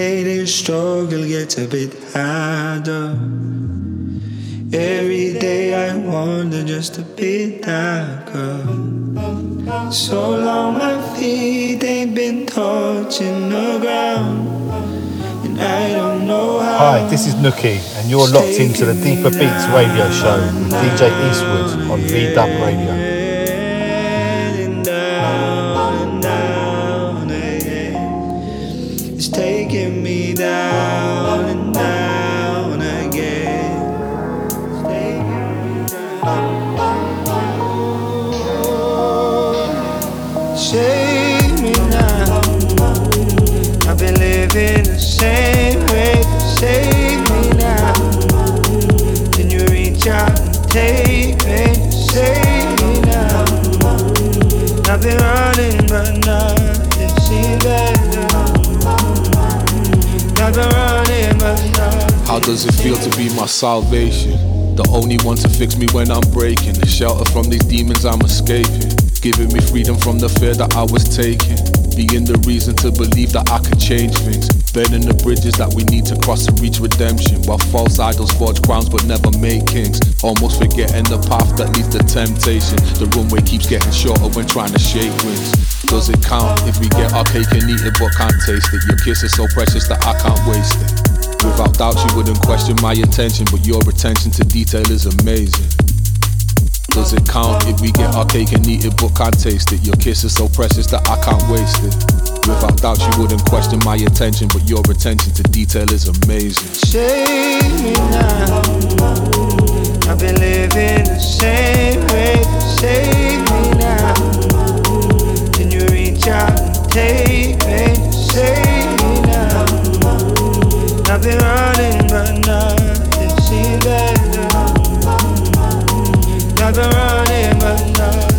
Day struggle gets a bit harder. Every day I wonder just a bit darker. So long my feet ain't been touching the ground. And I don't know how. Hi, this is Nookie, and you're locked into the Deeper Beats radio show with DJ Eastwood on V Dub Radio. Does it feel to be my salvation? The only one to fix me when I'm breaking. The shelter from these demons I'm escaping. Giving me freedom from the fear that I was taking. Being the reason to believe that I could change things. Burning the bridges that we need to cross to reach redemption. While false idols forge crowns but never make kings. Almost forgetting the path that leads to temptation. The runway keeps getting shorter when trying to shake wings. Does it count if we get our cake and eat it but can't taste it? Your kiss is so precious that I can't waste it. Without doubt, you wouldn't question my intention, but your attention to detail is amazing. Does it count if we get our cake and eat it but can't taste it? Your kiss is so precious that I can't waste it. Without doubt, you wouldn't question my attention, but your attention to detail is amazing. Save me now. I've been living the same way. Save me now. Can you reach out and take me? Save. I've been running, but nothing seems better. I've been running, but nothing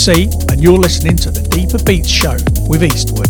BCee, and you're listening to the Deeper Beats Show with Eastwood.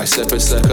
I said, I said.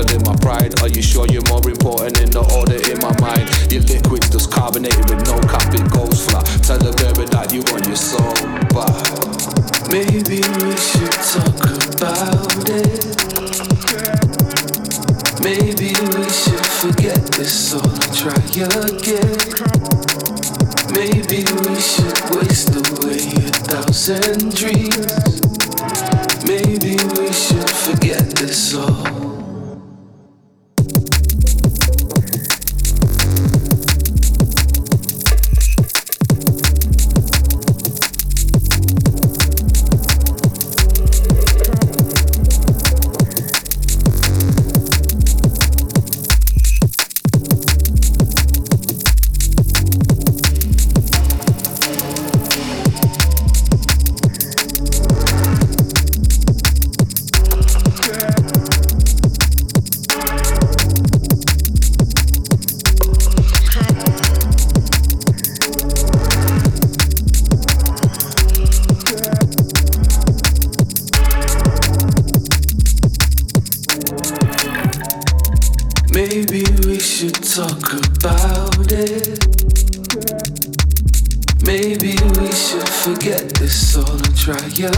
this all and try again.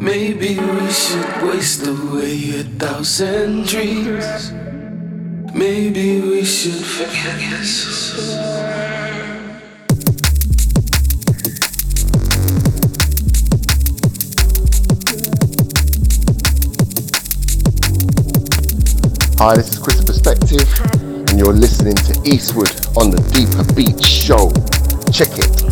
Maybe we should waste away a thousand dreams. Maybe we should forget this. Hi, this is Chris Perspective, and you're listening to Eastwood on the Deeper Beats Show. Check it.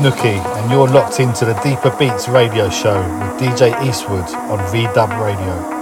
Nookie, and you're locked into the Deeper Beats radio show with DJ Eastwood on VDub Radio.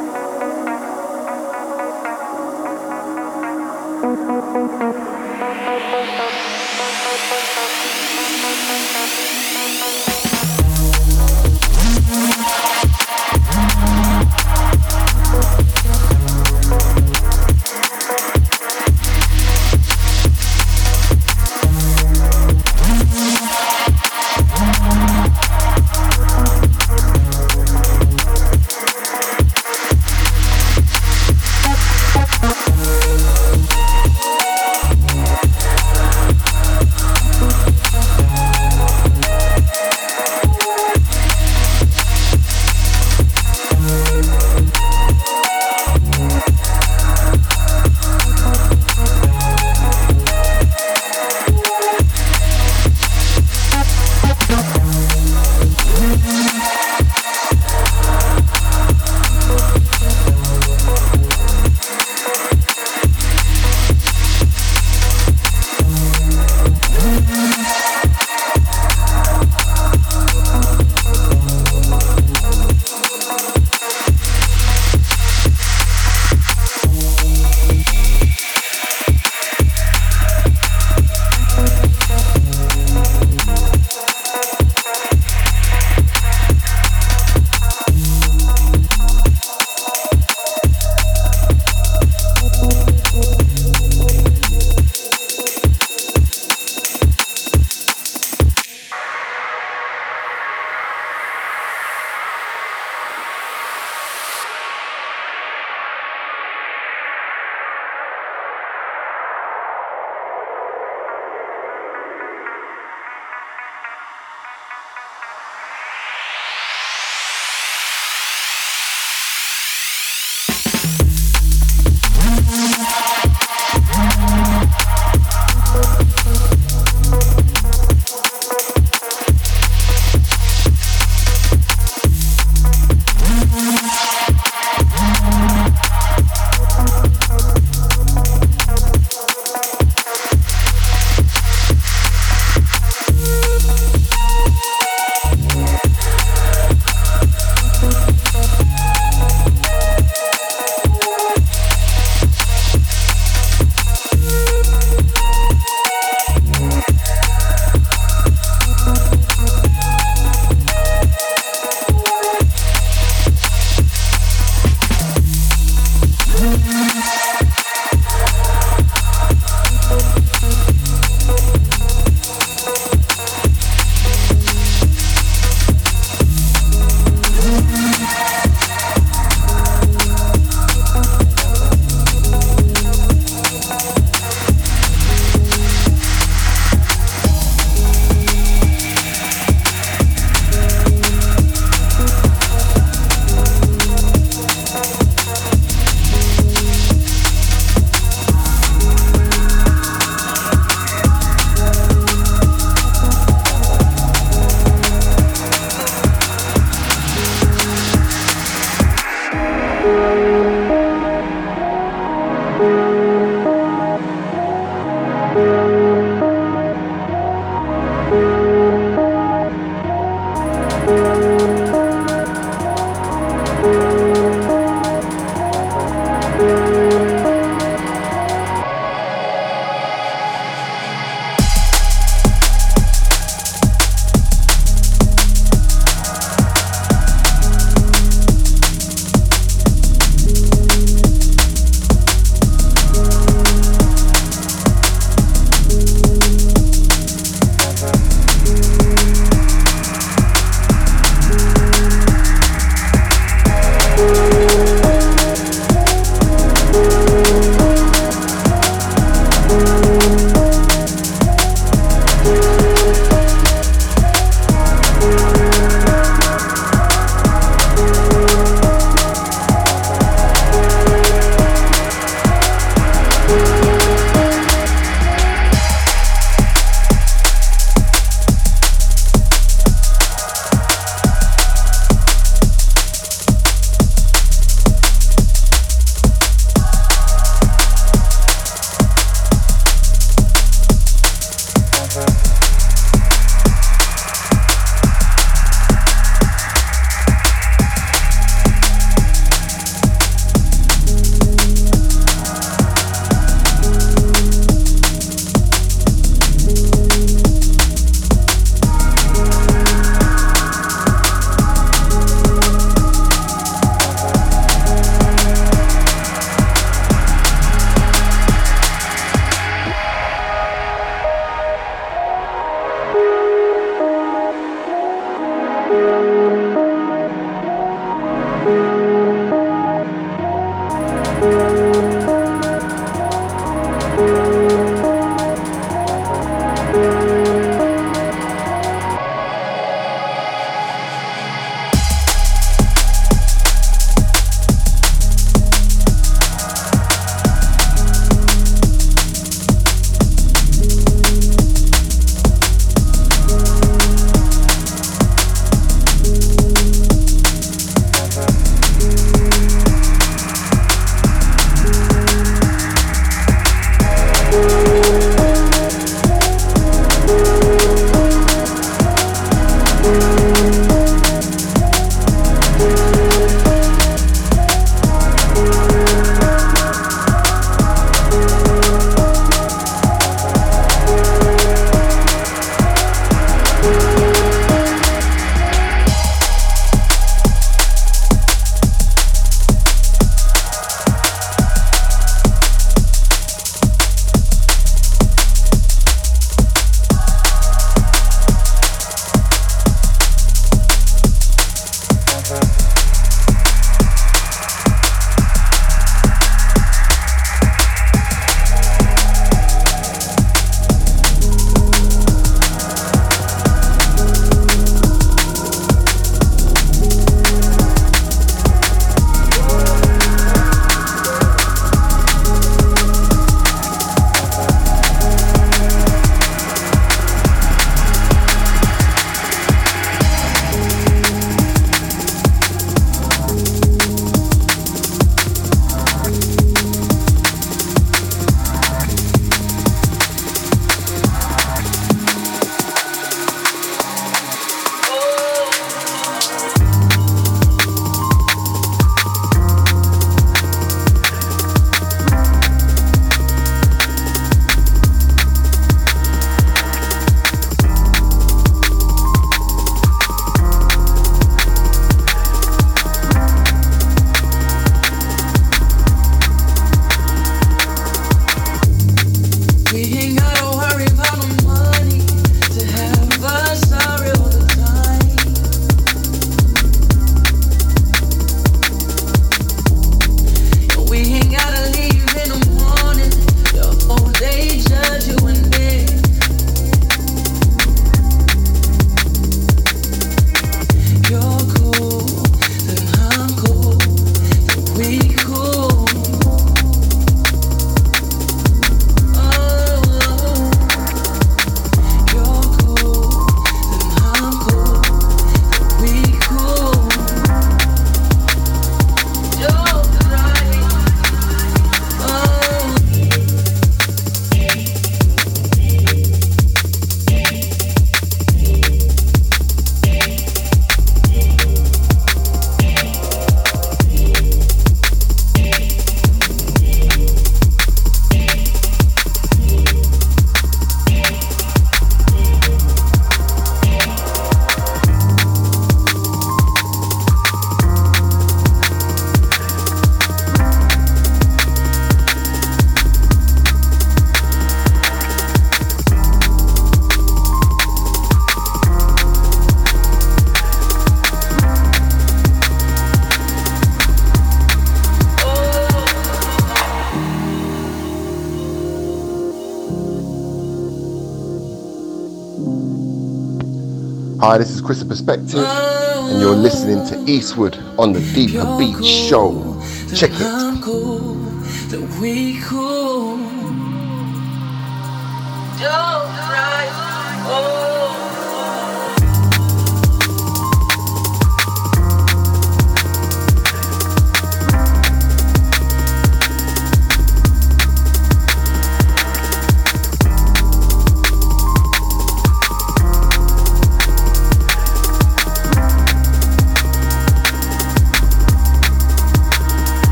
Hi, this is Chris the Perspective, and you're listening to Eastwood on the Deeper Beats Show. Check it.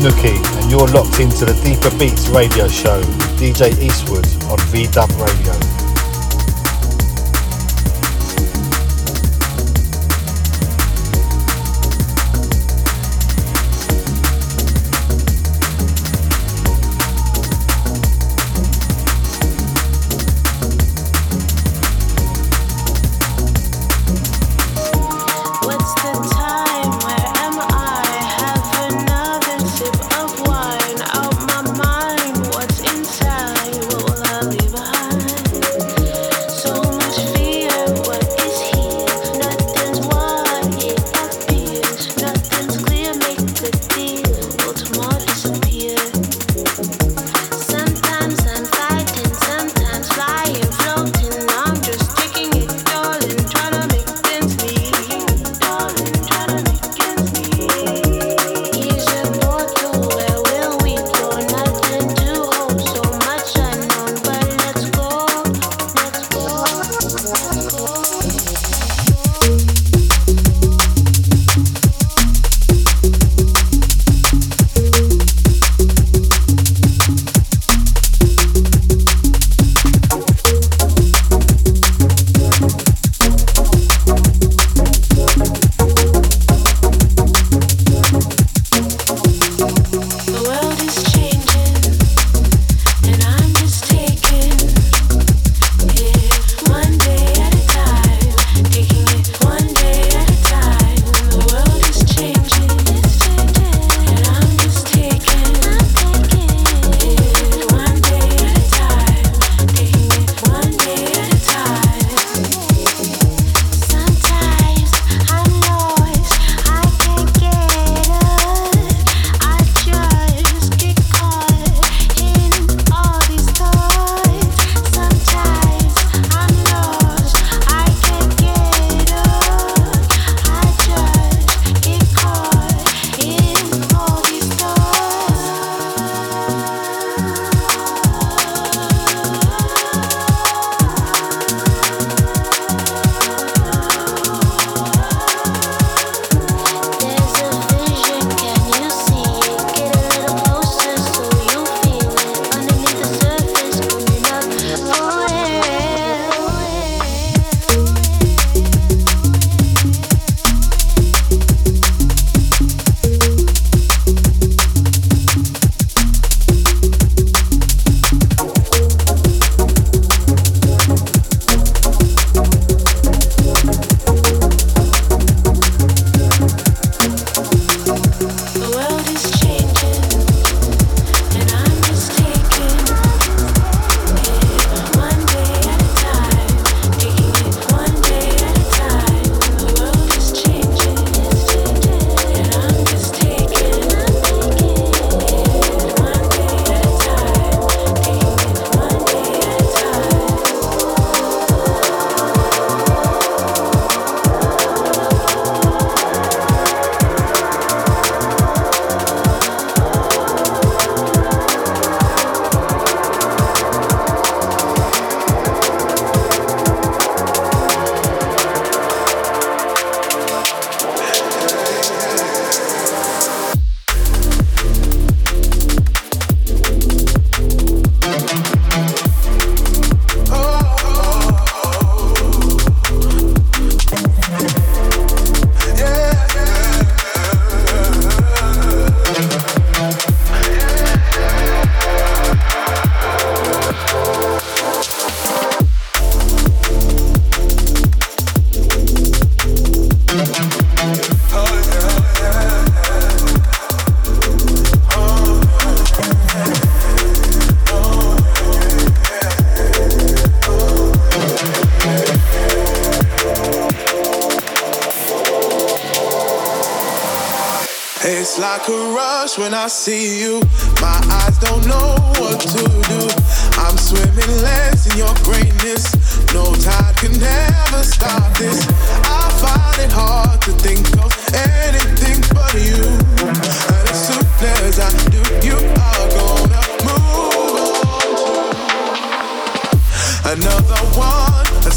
Nookie, and you're locked into the Deeper Beats radio show with DJ Eastwood on VDub Radio. When I see you. My eyes don't know what to do. I'm swimming less in your greatness. No tide can ever stop this. I find it hard to think of anything but you. And as soon as I do, you are gonna move on to another one,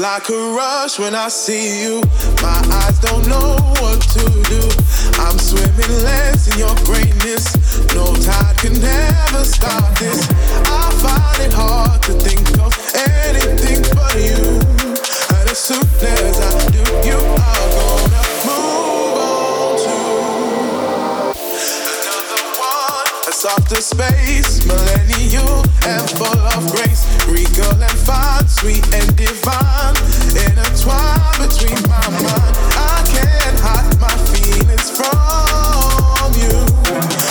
like a rush when I see you. My eyes don't know what to do. I'm swimming less in your greatness. No tide can ever stop this. I find it hard to think of anything but you. And as soon as I do, you are gonna one. A space, millennial and full of grace. Regal and fine, sweet and divine. Intertwined between my mind. I can't hide my feelings from you.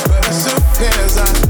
But as soon as I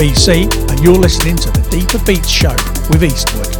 BCee, and you're listening to the Deeper Beats Show with Eastwood.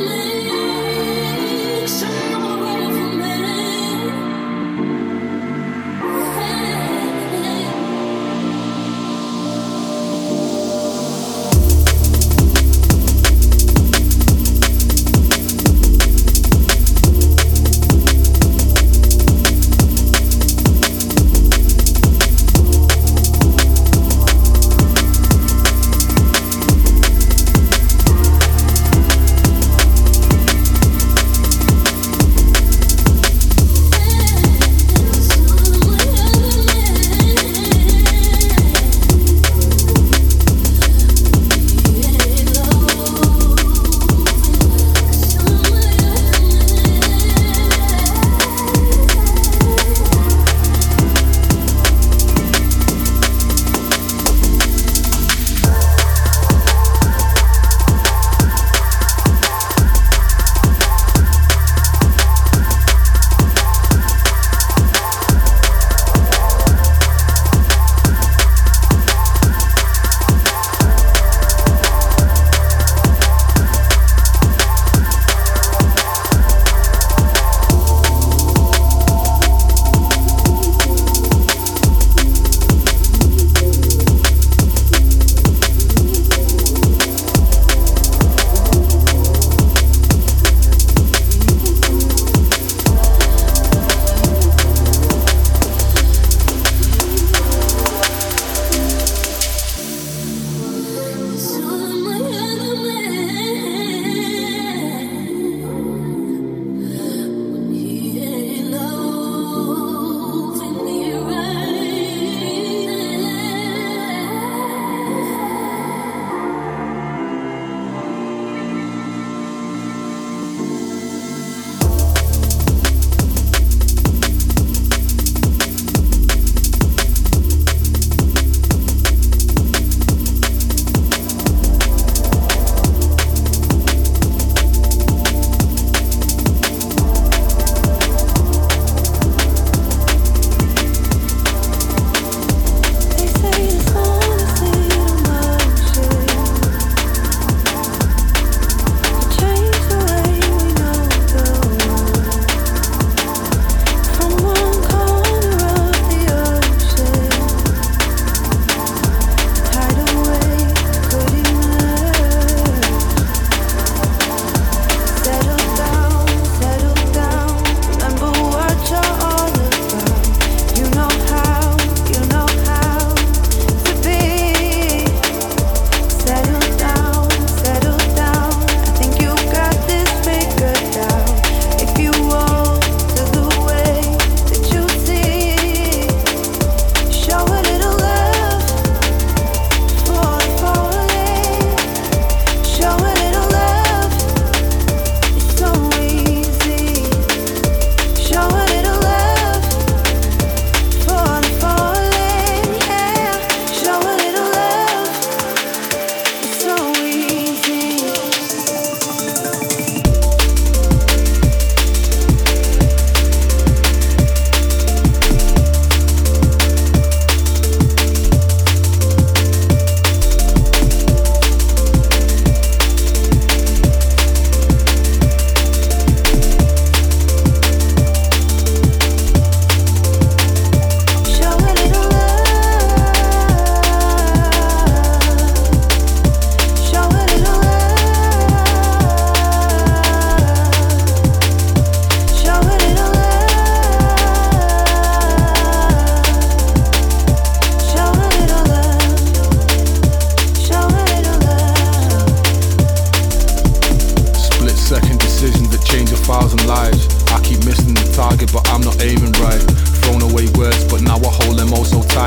Amen.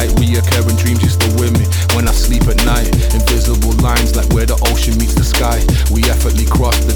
night. Reoccurring dreams, used to with me when I sleep at night. Invisible lines like where the ocean meets the sky. We effortlessly cross the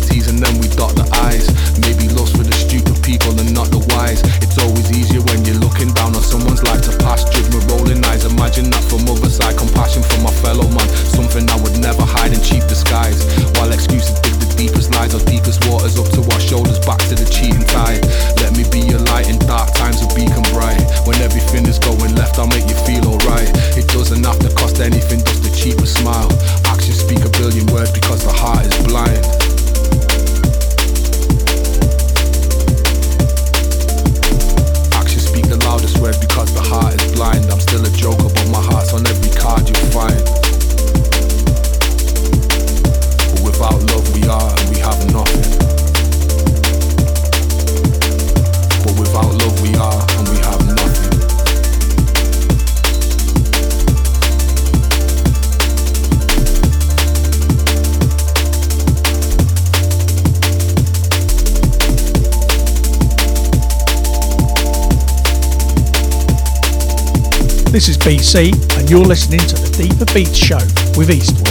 This is BCee, and you're listening to the Deeper Beats Show with Eastwood.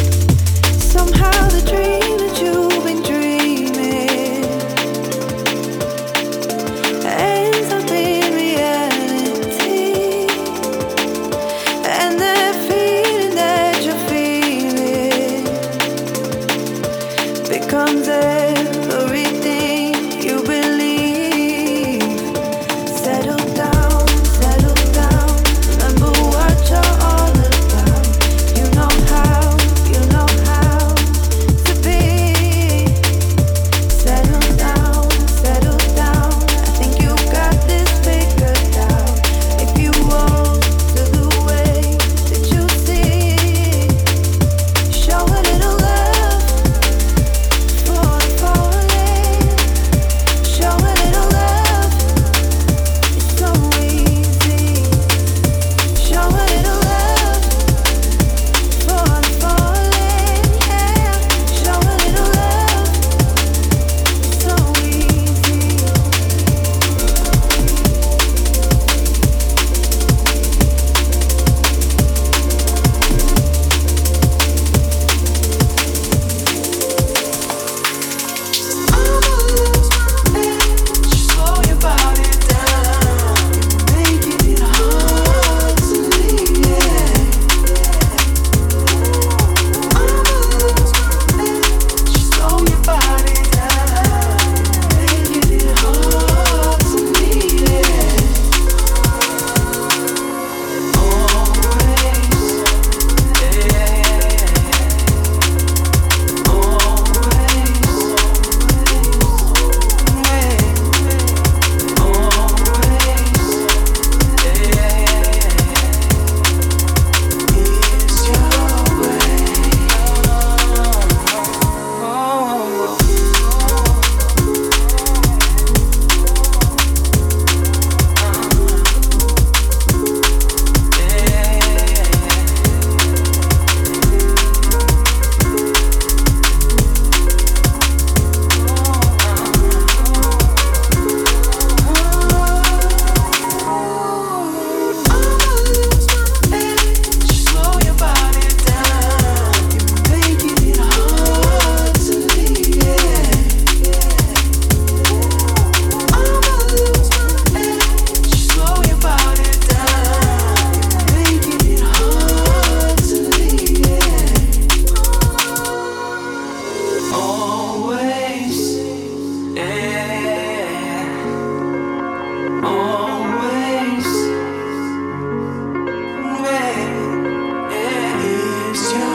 Yeah.